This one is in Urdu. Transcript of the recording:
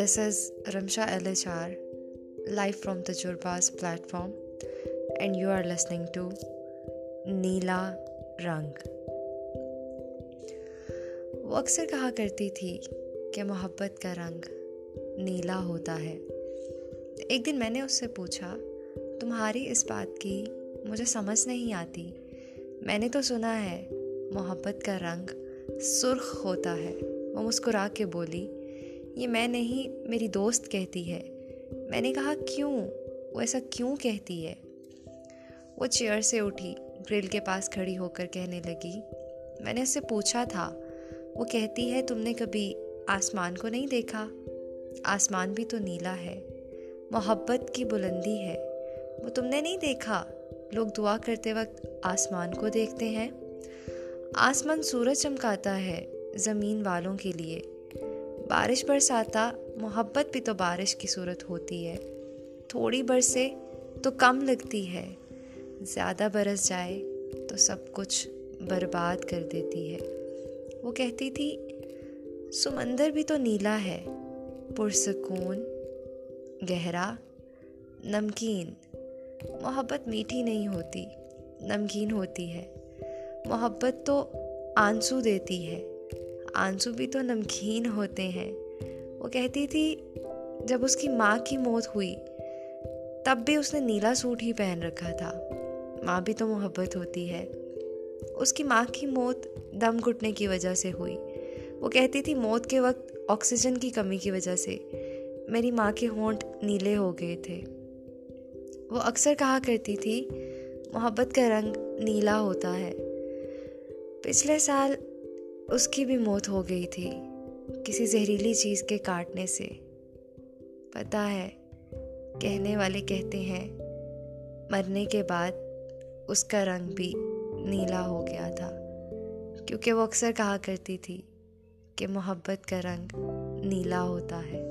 This is Rimsha L H R life from Tajurbaz platform and you are listening to نیلا رنگ وہ اکثر کہا کرتی تھی کہ محبت کا رنگ نیلا ہوتا ہے ایک دن میں نے اس سے پوچھا تمہاری اس بات کی مجھے سمجھ نہیں آتی میں نے تو سنا ہے محبت کا رنگ سرخ ہوتا ہے وہ مسکرا کے بولی یہ میں نہیں، میری دوست کہتی ہے۔ میں نے کہا، کیوں؟ وہ ایسا کیوں کہتی ہے؟ وہ چیئر سے اٹھی، گرل کے پاس کھڑی ہو کر کہنے لگی۔ میں نے اس سے پوچھا تھا، وہ کہتی ہے، تم نے کبھی آسمان کو نہیں دیکھا؟ آسمان بھی تو نیلا ہے، محبت کی بلندی ہے۔ وہ تم نے نہیں دیکھا؟ لوگ دعا کرتے وقت آسمان کو دیکھتے ہیں۔ آسمان سورج چمکاتا ہے زمین والوں کے لیے۔ بارش برساتا، محبت بھی تو بارش کی صورت ہوتی ہے۔ تھوڑی برسے تو کم لگتی ہے، زیادہ برس جائے تو سب کچھ برباد کر دیتی ہے۔ وہ کہتی تھی، سمندر بھی تو نیلا ہے، پرسکون، گہرا، نمکین۔ محبت میٹھی نہیں ہوتی، نمکین ہوتی ہے۔ محبت تو آنسو دیتی ہے۔ آنسو بھی تو نمکین ہوتے ہیں۔ وہ کہتی تھی، جب اس کی ماں کی موت ہوئی، تب بھی اس نے نیلا سوٹ ہی پہن رکھا تھا۔ ماں بھی تو محبت ہوتی ہے۔ اس کی ماں کی موت دم گھٹنے کی وجہ سے ہوئی۔ وہ کہتی تھی، موت کے وقت آکسیجن کی کمی کی وجہ سے میری ماں کے ہونٹ نیلے ہو گئے تھے۔ وہ اکثر کہا کرتی تھی، محبت کا رنگ نیلا ہوتا ہے۔ پچھلے سال اس کی بھی موت ہو گئی تھی کسی زہریلی چیز کے کاٹنے سے۔ پتا ہے، کہنے والے کہتے ہیں، مرنے کے بعد اس کا رنگ بھی نیلا ہو گیا تھا، کیونکہ وہ اکثر کہا کرتی تھی کہ محبت کا رنگ نیلا ہوتا ہے۔